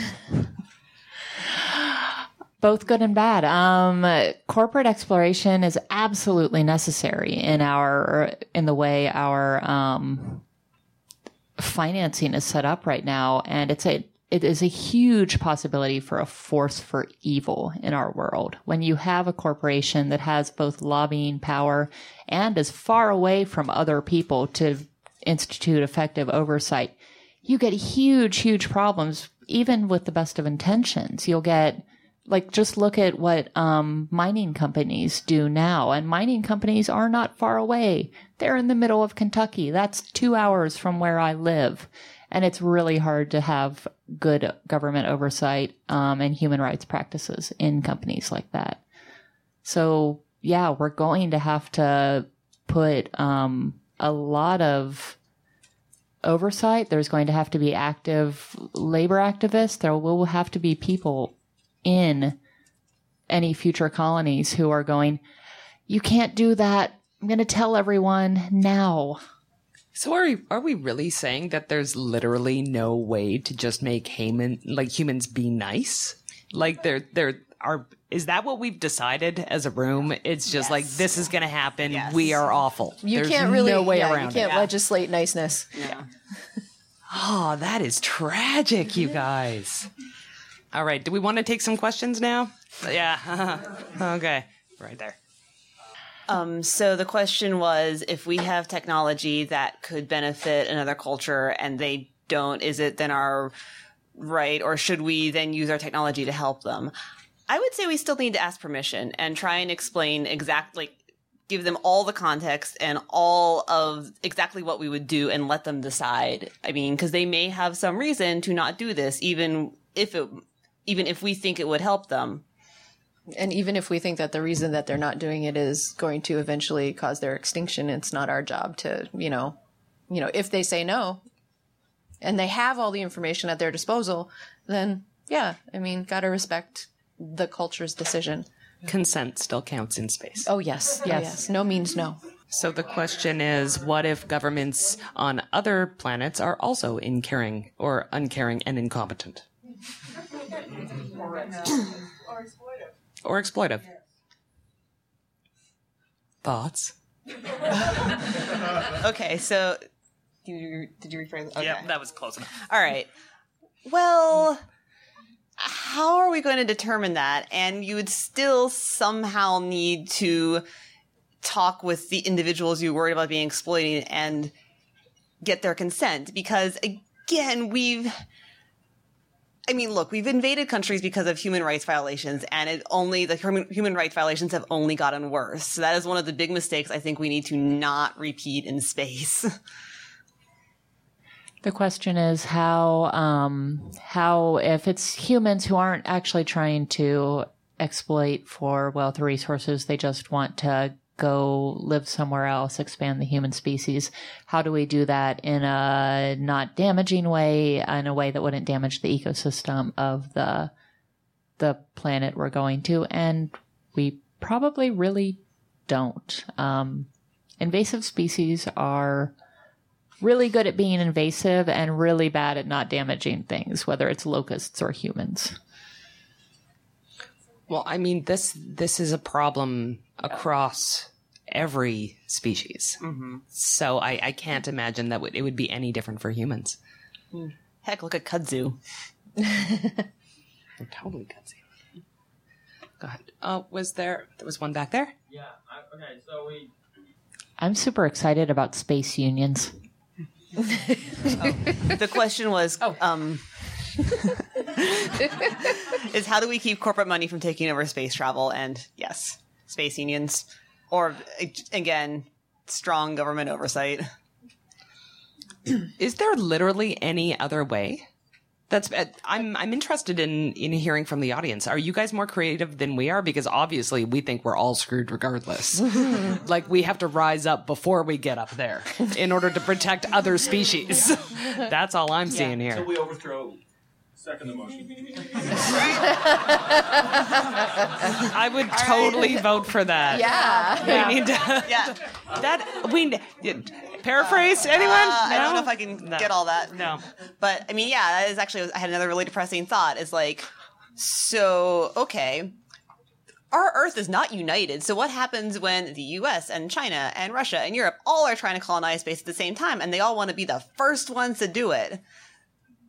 Both good and bad. Um, corporate exploration is absolutely necessary in our in the way our um, financing is set up right now, and it's a it is a huge possibility for a force for evil in our world. When you have a corporation that has both lobbying power and is far away from other people to institute effective oversight, you get huge, huge problems, even with the best of intentions. You'll get like just look at what um, mining companies do now. And mining companies are not far away. They're in the middle of kentucky. That's two hours from where i live. And it's really hard to have good government oversight um, and human rights practices in companies like that. So yeah we're going to have to put um, a lot of oversight. There's going to have to be active labor activists. There will have to be people in any future colonies who are going, you can't do that. I'm going to tell everyone now. So are we, are we really saying that there's literally no way to just make human like humans be nice? Like there there are is that what we've decided as a room? It's just Yes. like this is going to happen. Yes. We are awful. You There's can't really, no way yeah, around you can't it. legislate niceness. Yeah. Oh, that is tragic, you guys. All right, do we want to take some questions now? Yeah. okay. Right there. Um, so the question was if we have technology that could benefit another culture and they don't, is it then our right or should we then use our technology to help them? I would say we still need to ask permission and try and explain exactly, give them all the context and all of exactly what we would do and let them decide. I mean, because they may have some reason to not do this, even if it, even if we think it would help them. And even if we think that the reason that they're not doing it is going to eventually cause their extinction, it's not our job to, you know, you know, if they say no and they have all the information at their disposal, then yeah, I mean, gotta respect the culture's decision. Consent still counts in space. Oh yes, oh, yes, yes. No means no. So the question is what if governments on other planets are also incaring or uncaring and incompetent? Or exploitive. Thoughts? Okay, so did you, did you rephrase? Okay. Yeah, that was close enough. All right. Well, how are we going to determine that? And you would still somehow need to talk with the individuals you worried about being exploited and get their consent because again, we've I mean, look, we've invaded countries because of human rights violations, and it only the human, rights violations have only gotten worse. So that is one of the big mistakes I think we need to not repeat in space. The question is how, um, how, if it's humans who aren't actually trying to exploit for wealth or resources, they just want to go live somewhere else, expand the human species. How do we do that in a not damaging way, in a way that wouldn't damage the ecosystem of the, the planet we're going to? And we probably really don't. Um, invasive species are, really good at being invasive and really bad at not damaging things, whether it's locusts or humans. Well, I mean this this is a problem across every species. So I, I can't imagine that would- it would be any different for humans. Heck, look at kudzu. They're totally kudzu. Go ahead. Oh, was there? There was one back there. Yeah. I, okay. So we. I'm super excited about space unions. The question was, um, is how do we keep corporate money from taking over space travel? And yes, space unions, or again, strong government oversight. Is there literally any other way? That's uh, I'm I'm interested in in hearing from the audience. Are you guys more creative than we are? Because obviously we think we're all screwed regardless. like we have to rise up before we get up there in order to protect other species. That's all I'm seeing So here. we overthrow. Second the motion. I would totally vote for that. Yeah. We need to, Yeah, that we paraphrase anyone? Uh, I don't know if I can No. get all that. No. But I mean, yeah, that is actually. I had another really depressing thought. Is like, so okay, our Earth is not united. So what happens when the U.S. and China and Russia and Europe all are trying to colonize space at the same time, and they all want to be the first ones to do it?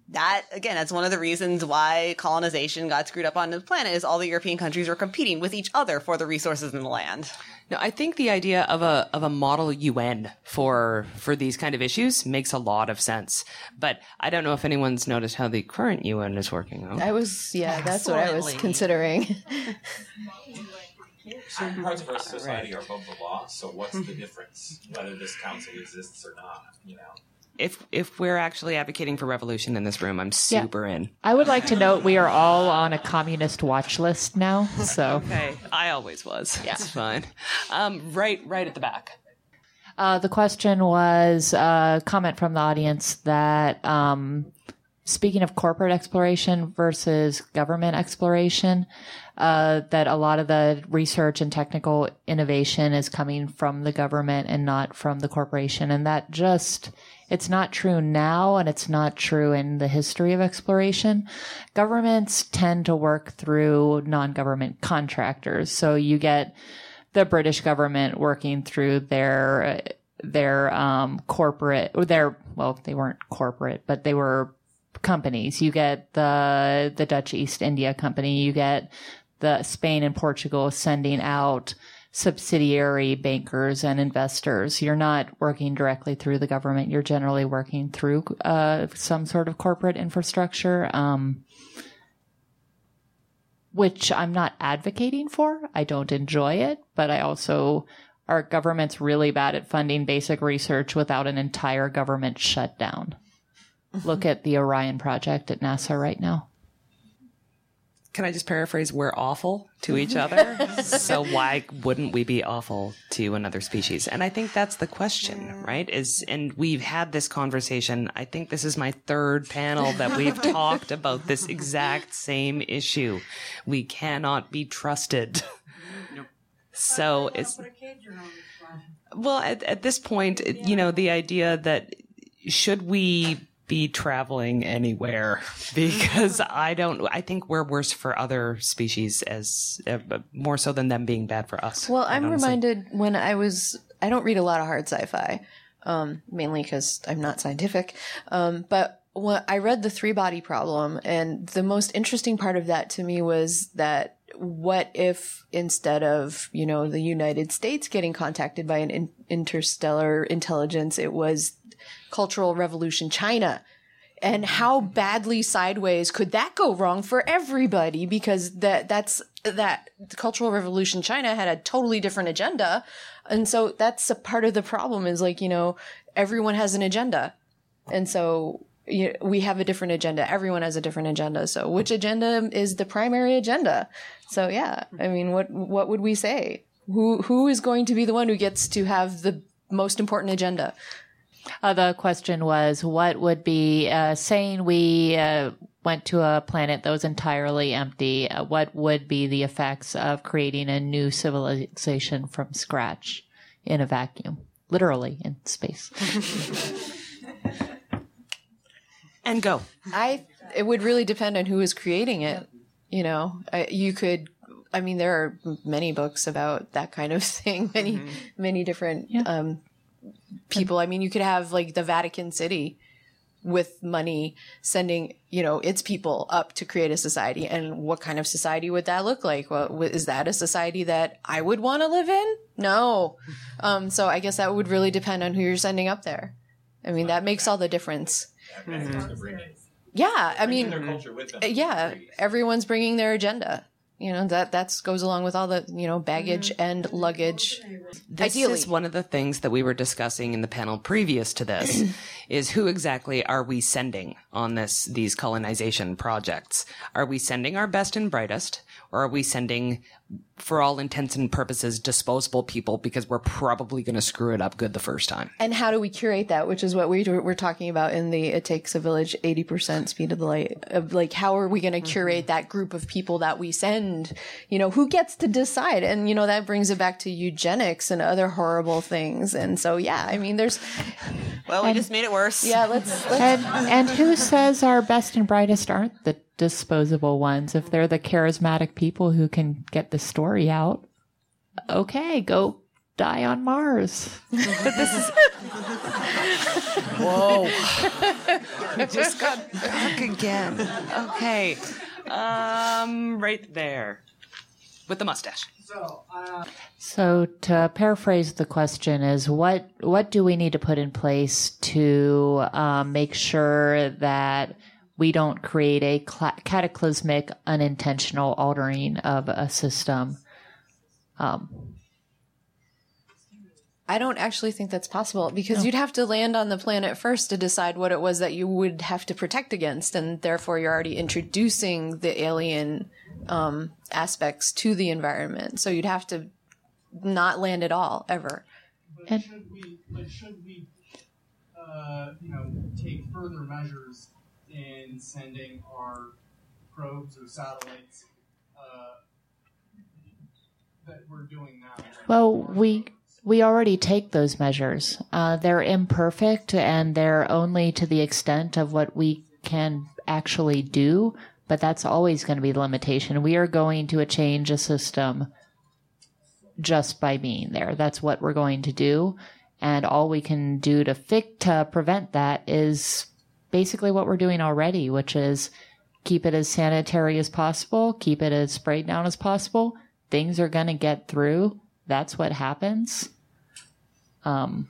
That again, that's one of the reasons why colonization got screwed up on the planet. Is all the European countries were competing with each other for the resources in the land. No, I think the idea of a of a model UN for for these kind of issues makes a lot of sense. But I don't know if anyone's noticed how the current UN is working. Out. I was, yeah, that's what I was considering. Certain parts of our society are above the law. So what's the difference whether this council exists or not? You know. If if we're actually advocating for revolution in this room, I'm super in. I would like to note we are all on a communist watch list now. So Okay, I always was. Yeah, it's fine. Um, right, right at the back. uh, the question was a comment from the audience that um, speaking of corporate exploration versus government exploration, uh, that a lot of the research and technical innovation is coming from the government and not from the corporation. And that just, it's not true now and it's not true in the history of exploration. Governments tend to work through non-government contractors. So you get the British government working through their, their, um, corporate, or their, well, they weren't corporate, but they were companies. You get the the Dutch East India Company. You get the Spain and Portugal sending out subsidiary bankers and investors. You're not working directly through the government. You're generally working through uh, some sort of corporate infrastructure. Um, which I'm not advocating for. I don't enjoy it, but I also our government's really bad at funding basic research without an entire government shutdown. Look at the Orion project at NASA right now. Can I just paraphrase? We're awful to each other. so why wouldn't we be awful to another species? And I think that's the question, right? Is, and we've had this conversation. I think this is my third panel that we've talked about this exact same issue. We cannot be trusted. So it's, well, at, at this point, it- you know, the idea that should we be traveling anywhere because I don't I think we're worse for other species as uh, more so than them being bad for us. Well, I'm honestly. reminded when I was, I don't read a lot of hard sci-fi, um, mainly because I'm not scientific. Um, but when I read the three body problem and the most interesting part of that to me was that what if instead of, you know, the United States getting contacted by an in- interstellar intelligence, it was cultural revolution China. And how badly sideways could that go wrong for everybody? Because that that's that cultural revolution china had a totally different agenda. And so that's a part of the problem is like you know everyone has an agenda. And so you we have a different agenda. Everyone has a different agenda. So which agenda is the primary agenda? So yeah i mean what what would we say? Who who is going to be the one who gets to have the most important agenda Uh, the question was, what would be, uh, saying we uh, went to a planet that was entirely empty, uh, what would be the effects of creating a new civilization from scratch in a vacuum? Literally in space. and go. I it would really depend on who is creating it. You know, I, you could I mean, there are many books about that kind of thing. Many, many different um, people. I mean, you could have like the Vatican City with money sending, you know, its people up to create a society. And what kind of society would that look like? Well, is that a society that I would want to live in? No. Um, so I guess that would really depend on who you're sending up there. I mean, that makes all the difference. Yeah, I mean, their culture with them. yeah, everyone's bringing their agenda. You know that that's goes along with all the you know baggage mm-hmm. and luggage. This Ideally. is one of the things that we were discussing in the panel previous to this is who exactly are we sending on this these colonization projects? Are we sending our best and brightest or are we sending for all intents and purposes disposable people because we're probably going to screw it up good the first time? And how do we curate that? Which is what we do, we're talking about in the "It Takes a Village" eighty percent speed of the light. Of like, how are we going to curate mm-hmm. that group of people that we send? You know, who gets to decide? And you know, that brings it back to eugenics and other horrible things. And so, yeah, I mean, there's Well, we just made it worse. yeah, let's, let's And and who says our best and brightest aren't the disposable ones? If they're the charismatic people who can get the story out, okay, go die on Mars. but this is. Whoa. we just got back again. Okay. Um right there. With the mustache. So to paraphrase the question is what what do we need to put in place to um, make sure that we don't create a cla cataclysmic unintentional altering of a system? I don't actually think that's possible because you'd have to land on the planet first to decide what it was that you would have to protect against, and therefore you're already introducing the alien um, aspects to the environment. So you'd have to not land at all ever. But And- should we, but should we, uh, you know, take further measures in sending our probes or satellites uh, that we're doing now? Well, we we already take those measures. Uh, they're imperfect and they're only to the extent of what we can actually do. But that's always going to be the limitation. We are going to change a system just by being there. That's what we're going to do, and all we can do to to prevent that is basically what we're doing already, which is keep it as sanitary as possible, keep it as sprayed down as possible. Things are going to get through. That's what happens. Um,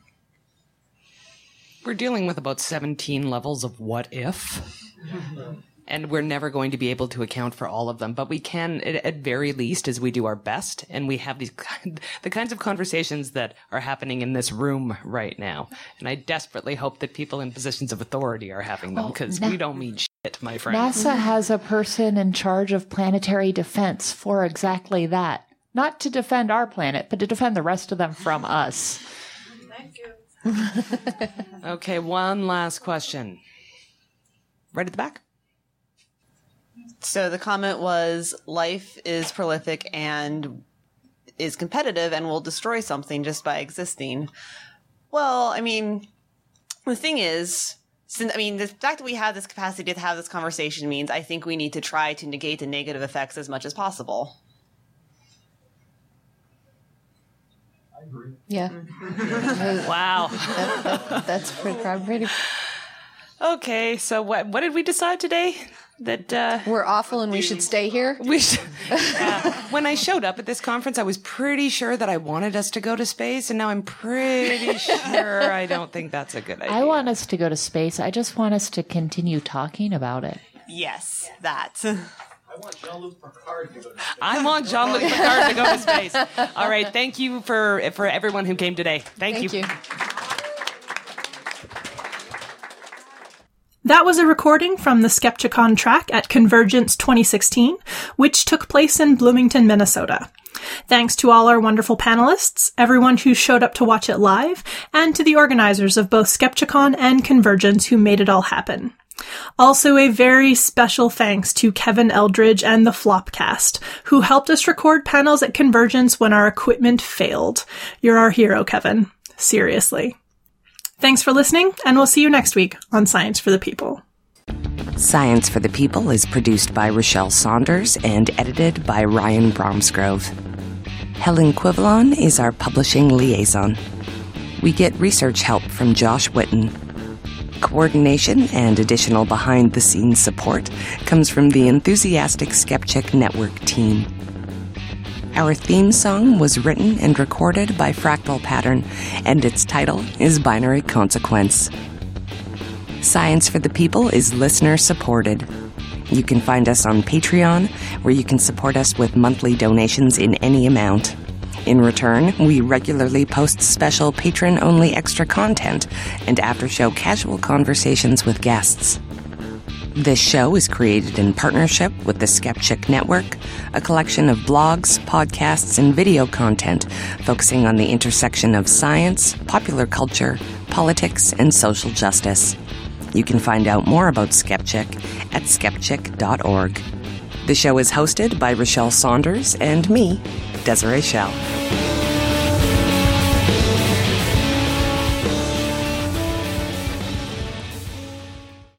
We're dealing with about 17 levels of what if. And we're never going to be able to account for all of them, but we can, at, at very least, as we do our best, and we have these, the kinds of conversations that are happening in this room right now. And I desperately hope that people in positions of authority are having them, because we don't mean shit, my friend. NASA has a person in charge of planetary defense for exactly that. Not to defend our planet, but to defend the rest of them from us. Thank you. okay, one last question. Right at the back? So the comment was life is prolific and is competitive and will destroy something just by existing. Well, I mean, the thing is, since I mean, the fact that we have this capacity to have this conversation means I think we need to try to negate the negative effects as much as possible. Yeah, Wow. that's pretty, pretty. Okay, so what what did we decide today? That uh We're awful and we should stay here. we should, uh, when I showed up at this conference, I was pretty sure that I wanted us to go to space, and now I'm pretty sure I don't think that's a good idea. I want us to go to space. I just want us to continue talking about it. Yes, that. I want Jean-Luc Picard to go to space. I want Jean-Luc Picard to go to space. All right, thank you for for everyone who came today. Thank, Thank you. That was a recording from the Skepticon track at Convergence 2016, which took place in Bloomington, Minnesota. Thanks to all our wonderful panelists, everyone who showed up to watch it live, and to the organizers of both Skepticon and Convergence who made it all happen. Also, a very special thanks to Kevin Eldridge and the Flopcast, who helped us record panels at Convergence when our equipment failed. You're our hero, Kevin. Seriously. Thanks for listening, and we'll see you next week on Science for the People. Science for the People is produced by Rachelle Saunders and edited by Ryan Bromsgrove. Helen Quivalon is our publishing liaison. We get research help from Josh Witten. Coordination and additional behind the scenes support comes from the enthusiastic Skepchick Network team. Our theme song was written and recorded by Fractal Pattern, and its title is Binary Consequence. Science for the People is listener supported. You can find us on Patreon, where you can support us with monthly donations in any amount. In return, we regularly post special patron only extra content and after show casual conversations with guests. This show is created in partnership with the Skepchick Network, a collection of blogs, podcasts, and video content focusing on the intersection of science, popular culture, politics, and social justice. You can find out more about Skepchick at skepchick.org. The show is hosted by Rachelle Saunders and me, Desiree Schell.